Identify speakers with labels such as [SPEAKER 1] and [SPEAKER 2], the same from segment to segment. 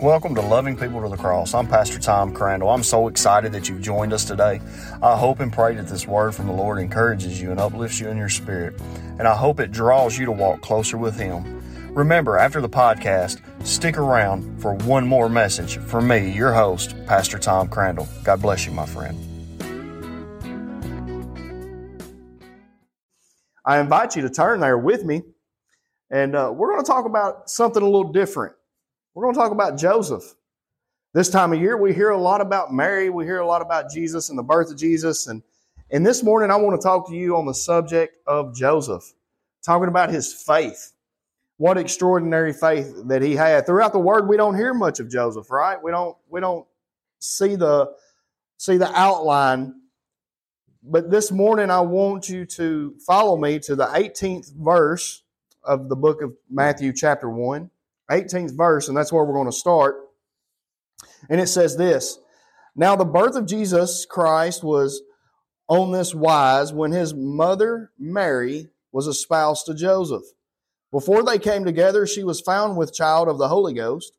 [SPEAKER 1] Welcome to Loving People to the Cross. I'm Pastor Tom Crandall. I'm so excited that you've joined us today. I hope and pray that this word from the Lord encourages you and uplifts you in your spirit, and I hope it draws you to walk closer with Him. Remember, after the podcast, stick around for one more message from me, your host, Pastor Tom Crandall. God bless you, my friend. I invite you to turn there with me, and uh, we're going to talk about something a little different. We're going to talk about Joseph. This time of year, we hear a lot about Mary, we hear a lot about Jesus and the birth of Jesus. And, and this morning, I want to talk to you on the subject of Joseph, talking about his faith. What extraordinary faith that he had. Throughout the word, we don't hear much of Joseph, right? We don't, we don't see the, see the outline. But this morning, I want you to follow me to the 18th verse of the book of Matthew, chapter 1. 18th verse, and that's where we're going to start. And it says this Now the birth of Jesus Christ was on this wise when his mother Mary was espoused to Joseph. Before they came together, she was found with child of the Holy Ghost.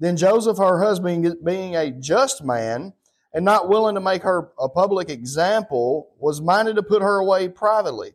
[SPEAKER 1] Then Joseph, her husband, being a just man and not willing to make her a public example, was minded to put her away privately.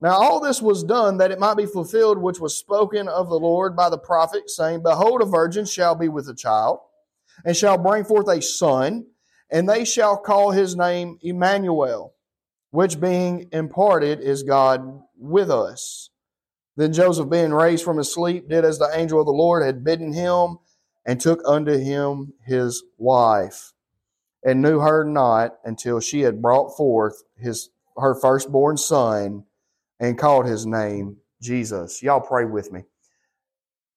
[SPEAKER 1] Now all this was done that it might be fulfilled which was spoken of the Lord by the prophet, saying, Behold, a virgin shall be with a child, and shall bring forth a son, and they shall call his name Emmanuel, which being imparted is God with us. Then Joseph, being raised from his sleep, did as the angel of the Lord had bidden him, and took unto him his wife, and knew her not until she had brought forth his her firstborn son and called his name Jesus. Y'all pray with me.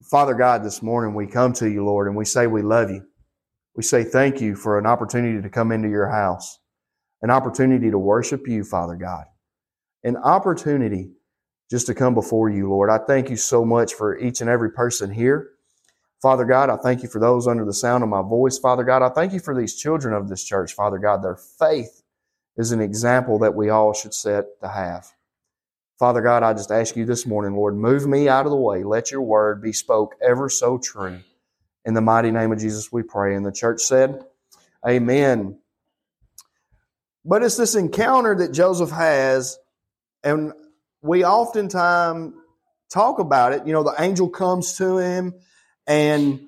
[SPEAKER 1] Father God, this morning we come to you, Lord, and we say we love you. We say thank you for an opportunity to come into your house, an opportunity to worship you, Father God, an opportunity just to come before you, Lord. I thank you so much for each and every person here. Father God, I thank you for those under the sound of my voice. Father God, I thank you for these children of this church. Father God, their faith is an example that we all should set to have. Father God, I just ask you this morning, Lord, move me out of the way. Let your word be spoke ever so true. In the mighty name of Jesus, we pray. And the church said, Amen. But it's this encounter that Joseph has, and we oftentimes talk about it. You know, the angel comes to him and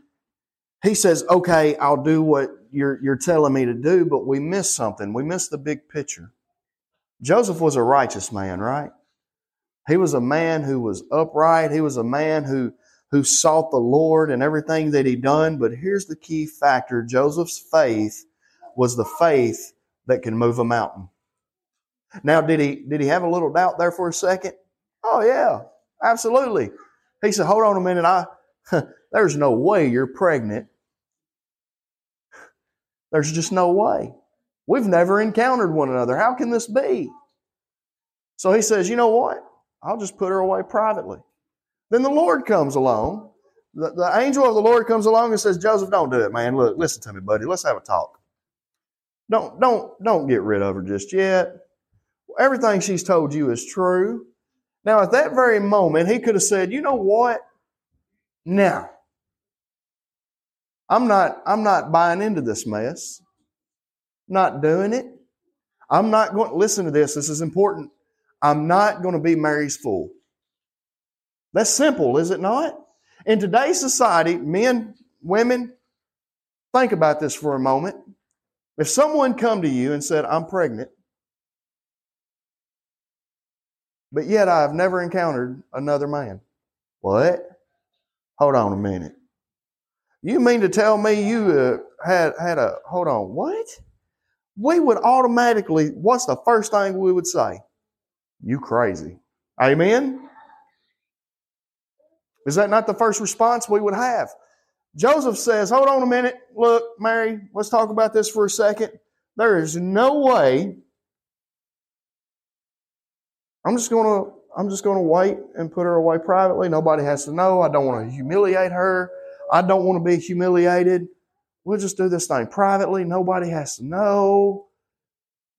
[SPEAKER 1] he says, Okay, I'll do what you're, you're telling me to do, but we miss something. We miss the big picture. Joseph was a righteous man, right? He was a man who was upright. He was a man who, who sought the Lord and everything that he done. But here's the key factor Joseph's faith was the faith that can move a mountain. Now, did he, did he have a little doubt there for a second? Oh, yeah, absolutely. He said, Hold on a minute. I, there's no way you're pregnant. There's just no way. We've never encountered one another. How can this be? So he says, You know what? I'll just put her away privately. Then the Lord comes along. The, the angel of the Lord comes along and says, Joseph, don't do it, man. Look, listen to me, buddy. Let's have a talk. Don't, don't, don't get rid of her just yet. Everything she's told you is true. Now, at that very moment, he could have said, you know what? Now, I'm not, I'm not buying into this mess. Not doing it. I'm not going, to listen to this. This is important. I'm not going to be Mary's fool. That's simple, is it not? In today's society, men, women, think about this for a moment. If someone come to you and said, I'm pregnant, but yet I've never encountered another man. What? Hold on a minute. You mean to tell me you uh, had had a hold on? What? We would automatically. What's the first thing we would say? You crazy. Amen? Is that not the first response we would have? Joseph says, Hold on a minute. Look, Mary, let's talk about this for a second. There is no way I'm just going to I'm just going to wait and put her away privately. Nobody has to know. I don't want to humiliate her. I don't want to be humiliated. We'll just do this thing privately. Nobody has to know.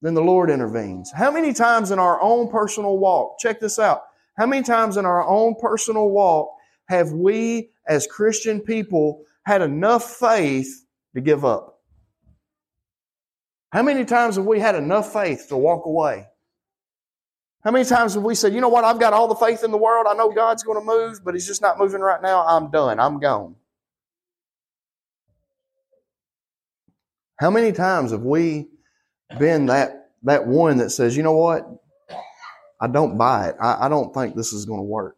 [SPEAKER 1] Then the Lord intervenes. How many times in our own personal walk, check this out. How many times in our own personal walk have we as Christian people had enough faith to give up? How many times have we had enough faith to walk away? How many times have we said, you know what, I've got all the faith in the world. I know God's going to move, but He's just not moving right now. I'm done. I'm gone. How many times have we been that, that one that says, you know what, I don't buy it. I, I don't think this is going to work.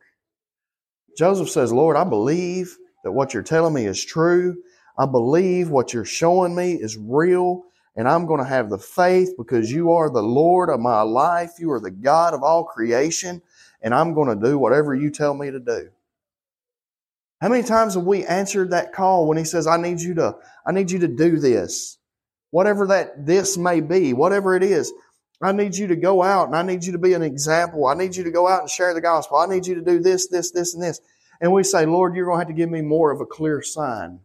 [SPEAKER 1] Joseph says, Lord, I believe that what you're telling me is true. I believe what you're showing me is real and I'm going to have the faith because you are the Lord of my life. You are the God of all creation, and I'm going to do whatever you tell me to do. How many times have we answered that call when he says, I need you to, I need you to do this? Whatever that this may be, whatever it is. I need you to go out and I need you to be an example. I need you to go out and share the gospel. I need you to do this, this, this, and this. And we say, Lord, you're going to have to give me more of a clear sign.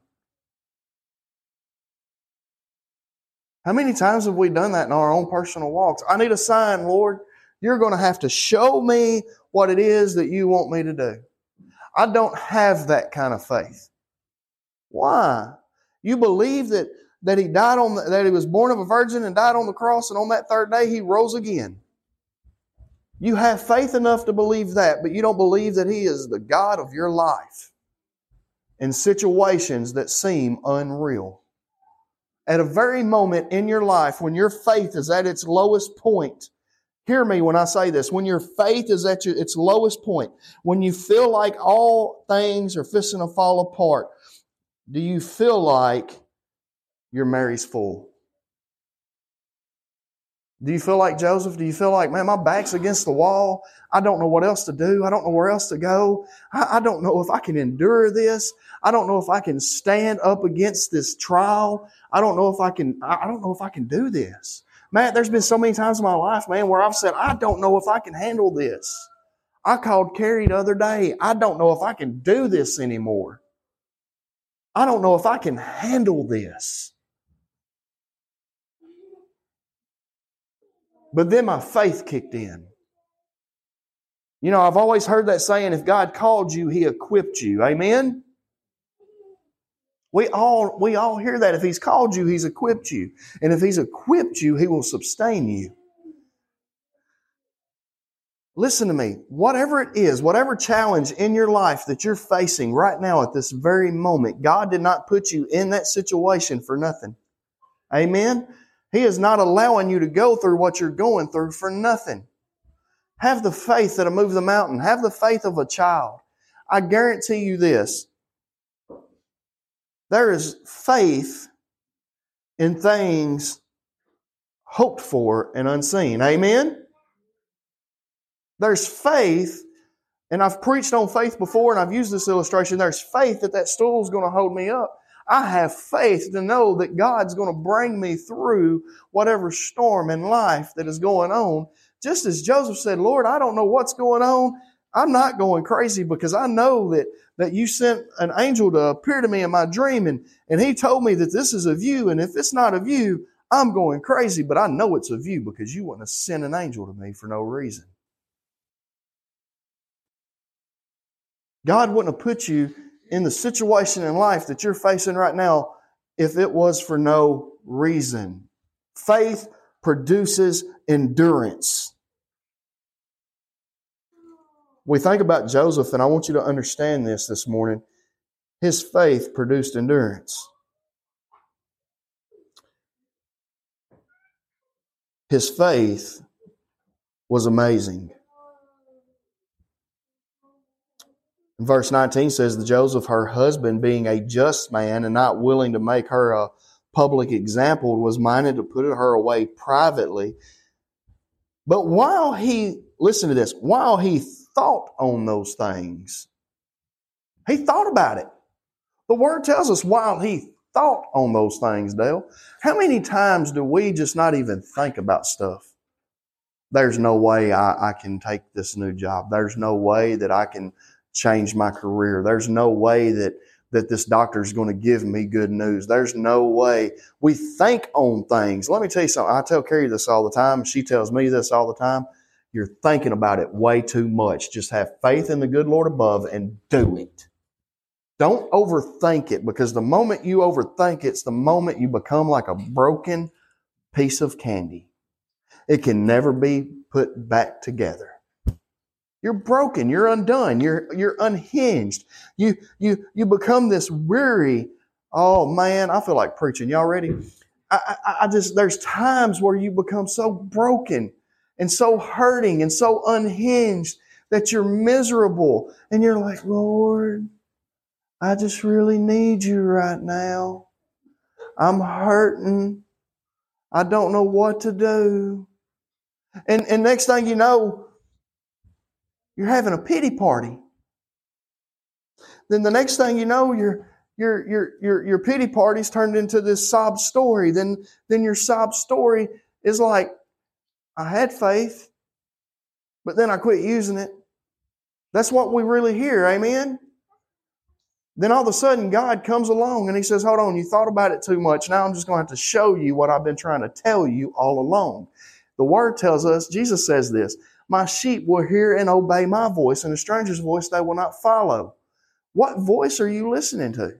[SPEAKER 1] How many times have we done that in our own personal walks? I need a sign, Lord. You're going to have to show me what it is that you want me to do. I don't have that kind of faith. Why? You believe that, that he died on the, that he was born of a virgin and died on the cross, and on that third day he rose again. You have faith enough to believe that, but you don't believe that he is the God of your life in situations that seem unreal at a very moment in your life when your faith is at its lowest point, hear me when I say this, when your faith is at its lowest point, when you feel like all things are fixing to fall apart, do you feel like your Mary's full? Do you feel like Joseph? Do you feel like, man, my back's against the wall? I don't know what else to do. I don't know where else to go. I, I, don't know if I can endure this. I don't know if I can stand up against this trial. I don't know if I can, I don't know if I can do this. Man, there's been so many times in my life, man, where I've said, I don't know if I can handle this. I called Carrie the other day. I don't know if I can do this anymore. I don't know if I can handle this. But then my faith kicked in. You know, I've always heard that saying if God called you, He equipped you. Amen? We all, we all hear that. If He's called you, He's equipped you. And if He's equipped you, He will sustain you. Listen to me. Whatever it is, whatever challenge in your life that you're facing right now at this very moment, God did not put you in that situation for nothing. Amen? He is not allowing you to go through what you're going through for nothing. Have the faith that'll move the mountain. Have the faith of a child. I guarantee you this. There is faith in things hoped for and unseen. Amen? There's faith, and I've preached on faith before and I've used this illustration. There's faith that that stool is going to hold me up. I have faith to know that God's going to bring me through whatever storm in life that is going on. Just as Joseph said, Lord, I don't know what's going on. I'm not going crazy because I know that, that you sent an angel to appear to me in my dream and, and he told me that this is of you. And if it's not of you, I'm going crazy, but I know it's of you because you wouldn't have sent an angel to me for no reason. God wouldn't have put you in the situation in life that you're facing right now if it was for no reason. Faith produces endurance. We think about Joseph, and I want you to understand this this morning. His faith produced endurance. His faith was amazing. Verse 19 says that Joseph, her husband, being a just man and not willing to make her a public example, was minded to put her away privately. But while he, listen to this, while he thought on those things, he thought about it. The word tells us while he thought on those things, Dale. How many times do we just not even think about stuff? There's no way I, I can take this new job. There's no way that I can change my career. There's no way that that this doctor is going to give me good news. There's no way. We think on things. Let me tell you something. I tell Carrie this all the time. She tells me this all the time. You're thinking about it way too much. Just have faith in the good Lord above and do it. Don't overthink it because the moment you overthink it's the moment you become like a broken piece of candy. It can never be put back together. You're broken. You're undone. You're, you're unhinged. You, you, you become this weary. Oh man, I feel like preaching. Y'all ready? I, I, I just, there's times where you become so broken and so hurting and so unhinged that you're miserable and you're like, Lord, I just really need you right now. I'm hurting. I don't know what to do. And, and next thing you know, you're having a pity party. Then the next thing you know, your your your your your pity party's turned into this sob story. Then then your sob story is like, I had faith, but then I quit using it. That's what we really hear, amen? Then all of a sudden, God comes along and He says, Hold on, you thought about it too much. Now I'm just going to have to show you what I've been trying to tell you all along. The Word tells us, Jesus says this my sheep will hear and obey my voice, and a stranger's voice they will not follow. What voice are you listening to?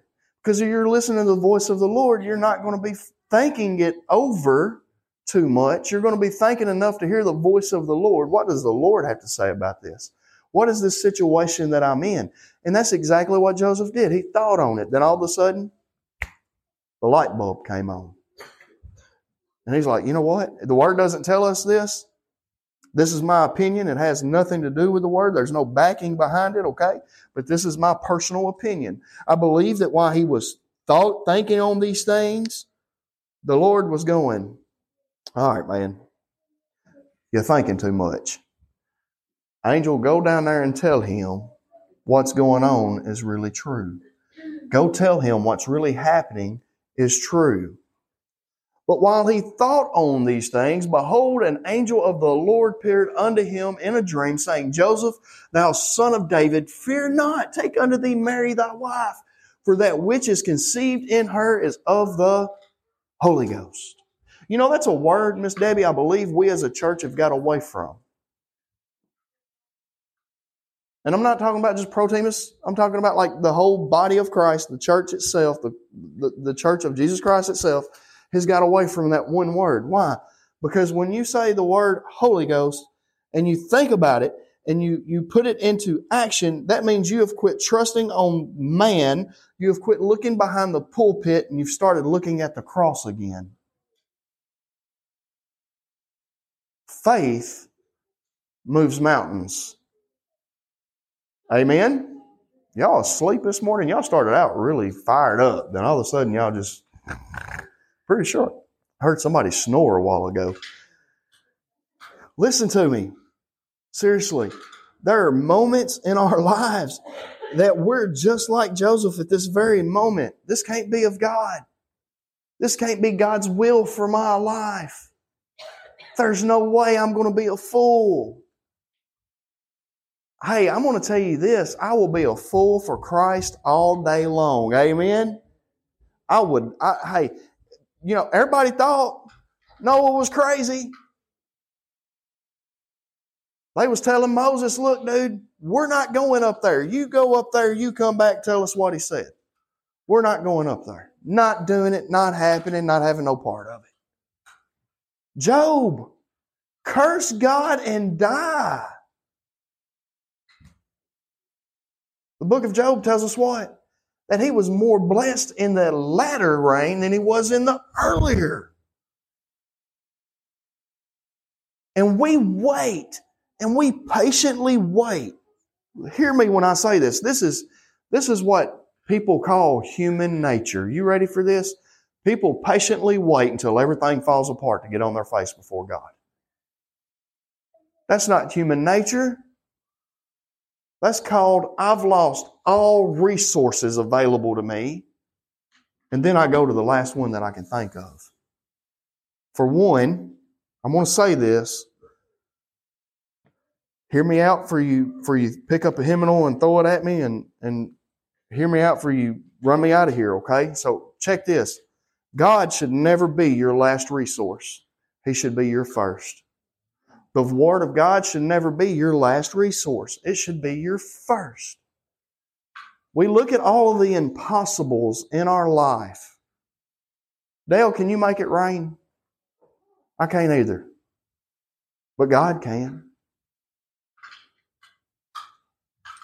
[SPEAKER 1] Because if you're listening to the voice of the Lord, you're not going to be thinking it over too much. You're going to be thinking enough to hear the voice of the Lord. What does the Lord have to say about this? What is this situation that I'm in? And that's exactly what Joseph did. He thought on it. Then all of a sudden, the light bulb came on. And he's like, you know what? The word doesn't tell us this, this is my opinion. It has nothing to do with the word. There's no backing behind it, okay? But this is my personal opinion. I believe that while he was thought, thinking on these things, the Lord was going, All right, man, you're thinking too much. Angel, go down there and tell him what's going on is really true. Go tell him what's really happening is true. But while he thought on these things, behold, an angel of the Lord appeared unto him in a dream, saying, Joseph, thou son of David, fear not, take unto thee Mary thy wife, for that which is conceived in her is of the Holy Ghost. You know, that's a word, Miss Debbie, I believe we as a church have got away from. And I'm not talking about just Protemus. I'm talking about like the whole body of Christ, the church itself, the, the, the church of Jesus Christ itself has got away from that one word. Why? Because when you say the word Holy Ghost and you think about it and you, you put it into action, that means you have quit trusting on man. You have quit looking behind the pulpit and you've started looking at the cross again. Faith moves mountains. Amen? Y'all asleep this morning? Y'all started out really fired up. Then all of a sudden, y'all just Pretty sure. I heard somebody snore a while ago. Listen to me. Seriously. There are moments in our lives that we're just like Joseph at this very moment. This can't be of God. This can't be God's will for my life. There's no way I'm going to be a fool. Hey, I'm going to tell you this. I will be a fool for Christ all day long. Amen. I would, I, hey, you know, everybody thought Noah was crazy. They was telling Moses, look, dude, we're not going up there. You go up there, you come back, tell us what he said. We're not going up there. Not doing it, not happening, not having no part of it. Job, curse God and die. The book of Job tells us what? That he was more blessed in the latter rain than he was in the earlier. And we wait and we patiently wait. Hear me when I say this. This is, this is what people call human nature. You ready for this? People patiently wait until everything falls apart to get on their face before God. That's not human nature. That's called I've lost all resources available to me. And then I go to the last one that I can think of. For one, I'm going to say this. Hear me out for you for you pick up a hymnal and throw it at me and and hear me out for you run me out of here, okay? So check this. God should never be your last resource. He should be your first. The Word of God should never be your last resource. It should be your first. We look at all of the impossibles in our life. Dale, can you make it rain? I can't either. But God can.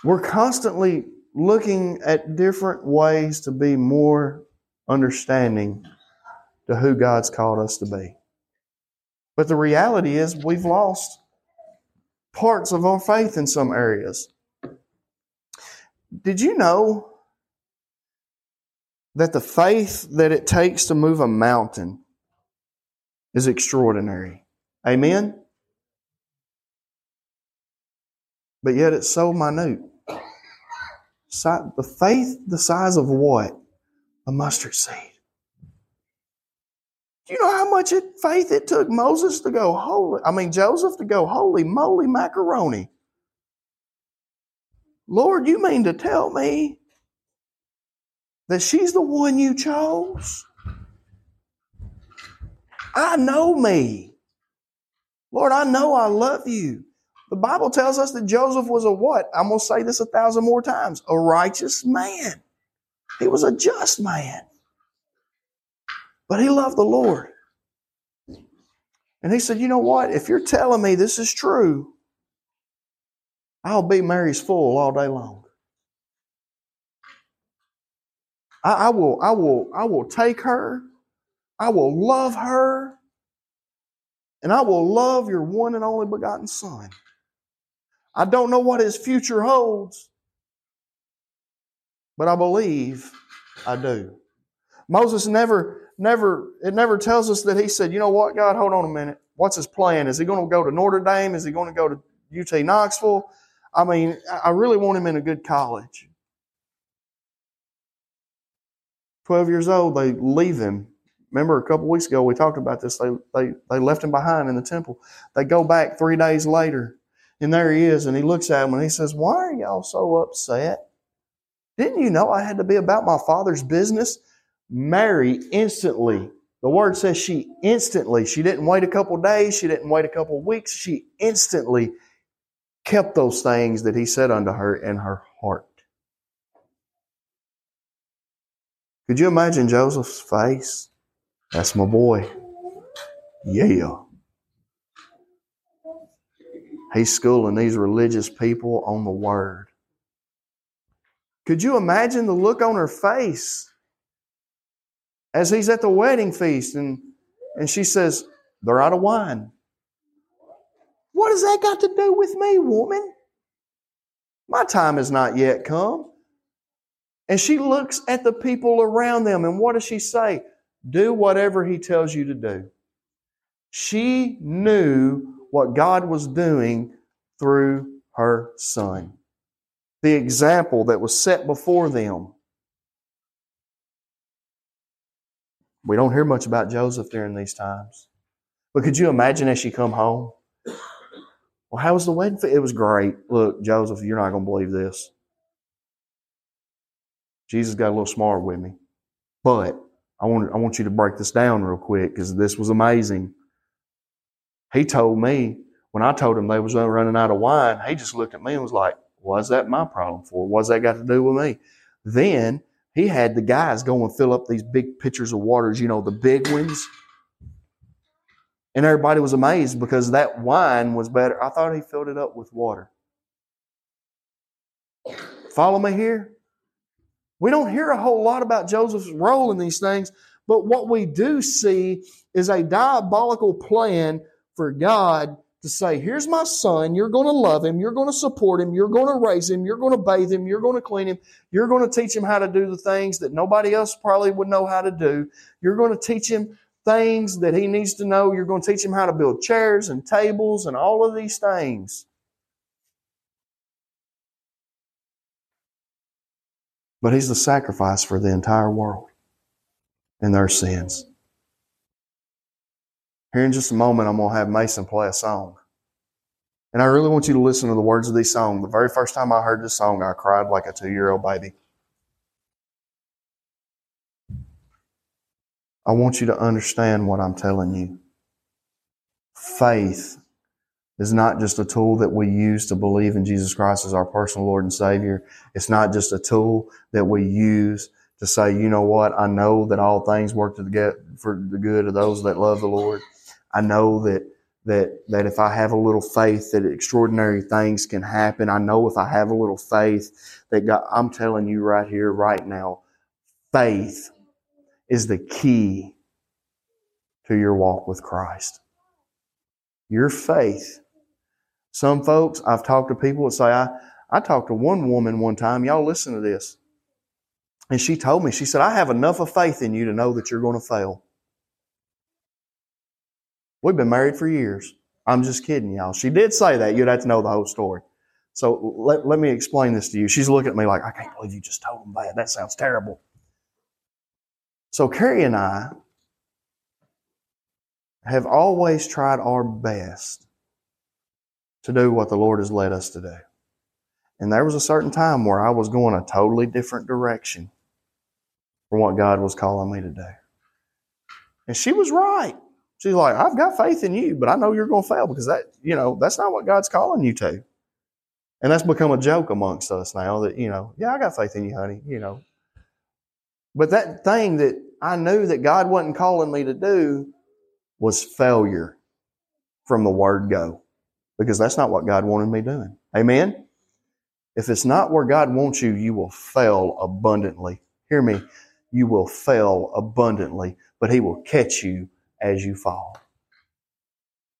[SPEAKER 1] We're constantly looking at different ways to be more understanding to who God's called us to be. But the reality is, we've lost parts of our faith in some areas. Did you know that the faith that it takes to move a mountain is extraordinary? Amen? But yet it's so minute. The faith the size of what? A mustard seed. Do you know how much it, faith it took Moses to go holy? I mean, Joseph to go holy moly macaroni. Lord, you mean to tell me that she's the one you chose? I know me. Lord, I know I love you. The Bible tells us that Joseph was a what? I'm going to say this a thousand more times a righteous man. He was a just man. But he loved the Lord. And he said, You know what? If you're telling me this is true, I'll be Mary's fool all day long. I, I, will, I will, I will take her. I will love her. And I will love your one and only begotten Son. I don't know what his future holds, but I believe I do. Moses never never, it never tells us that he said, you know what, God, hold on a minute. What's his plan? Is he going to go to Notre Dame? Is he going to go to UT Knoxville? I mean, I really want him in a good college. 12 years old, they leave him. Remember a couple weeks ago we talked about this. They, they, they left him behind in the temple. They go back three days later, and there he is, and he looks at him and he says, Why are y'all so upset? Didn't you know I had to be about my father's business? Mary instantly, the word says she instantly, she didn't wait a couple days, she didn't wait a couple weeks, she instantly kept those things that he said unto her in her heart. Could you imagine Joseph's face? That's my boy. Yeah. He's schooling these religious people on the word. Could you imagine the look on her face? As he's at the wedding feast and, and she says, They're out of wine. What has that got to do with me, woman? My time has not yet come. And she looks at the people around them, and what does she say? Do whatever he tells you to do. She knew what God was doing through her son. The example that was set before them. We don't hear much about Joseph during these times. But could you imagine as she come home? Well, how was the wedding? It was great. Look, Joseph, you're not going to believe this. Jesus got a little smart with me. But I want, I want you to break this down real quick because this was amazing. He told me, when I told him they was uh, running out of wine, he just looked at me and was like, what's that my problem for? What's that got to do with me? Then he had the guys go and fill up these big pitchers of waters, you know, the big ones. And everybody was amazed because that wine was better. I thought he filled it up with water. Follow me here? We don't hear a whole lot about Joseph's role in these things, but what we do see is a diabolical plan for God to say, Here's my son. You're going to love him. You're going to support him. You're going to raise him. You're going to bathe him. You're going to clean him. You're going to teach him how to do the things that nobody else probably would know how to do. You're going to teach him things that he needs to know. You're going to teach him how to build chairs and tables and all of these things. But He's the sacrifice for the entire world and their sins. Here in just a moment, I'm going to have Mason play a song. And I really want you to listen to the words of this song. The very first time I heard this song, I cried like a two year old baby. I want you to understand what I'm telling you. Faith is not just a tool that we use to believe in Jesus Christ as our personal Lord and Savior. It's not just a tool that we use to say, you know what, I know that all things work to get for the good of those that love the Lord. I know that that that if I have a little faith that extraordinary things can happen. I know if I have a little faith that God I'm telling you right here, right now, faith is the key to your walk with Christ. Your faith. Some folks, I've talked to people that say, I, I talked to one woman one time, y'all listen to this. And she told me, she said, I have enough of faith in you to know that you're going to fail. We've been married for years. I'm just kidding, y'all. She did say that. You'd have to know the whole story. So let, let me explain this to you. She's looking at me like, I can't believe you just told him that. That sounds terrible. So Carrie and I have always tried our best to do what the Lord has led us to do. And there was a certain time where I was going a totally different direction from what God was calling me to do. And she was right. She's like, I've got faith in you, but I know you're going to fail because that, you know, that's not what God's calling you to. And that's become a joke amongst us now that, you know, yeah, I got faith in you, honey, you know. But that thing that I knew that God wasn't calling me to do was failure from the word go because that's not what God wanted me doing. Amen? If it's not where God wants you, you will fail abundantly. Hear me. You will fail abundantly, but He will catch you as you fall.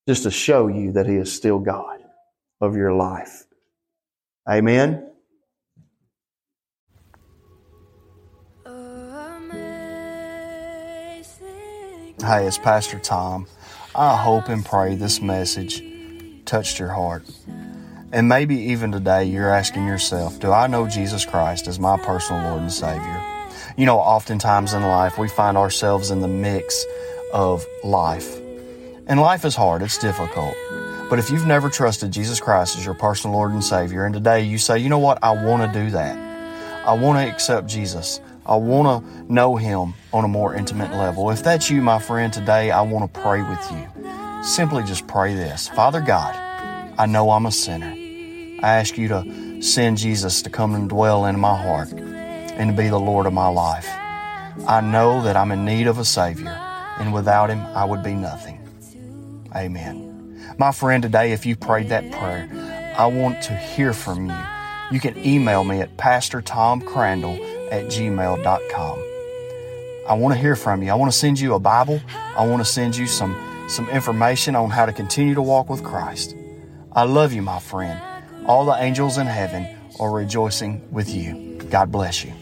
[SPEAKER 1] Just to show you that He is still God of your life. Amen? Hey, it's Pastor Tom. I hope and pray this message touched your heart. And maybe even today you're asking yourself, do I know Jesus Christ as my personal Lord and Savior? You know, oftentimes in life we find ourselves in the mix of life. And life is hard, it's difficult. But if you've never trusted Jesus Christ as your personal Lord and Savior, and today you say, you know what, I want to do that. I want to accept Jesus. I want to know Him on a more intimate level. If that's you, my friend, today I want to pray with you. Simply just pray this Father God, I know I'm a sinner. I ask you to send Jesus to come and dwell in my heart and to be the Lord of my life. I know that I'm in need of a Savior, and without Him, I would be nothing. Amen. My friend, today, if you prayed that prayer, I want to hear from you. You can email me at Pastor Tom Crandall at gmail.com. I want to hear from you. I want to send you a Bible. I want to send you some, some information on how to continue to walk with Christ. I love you, my friend. All the angels in heaven are rejoicing with you. God bless you.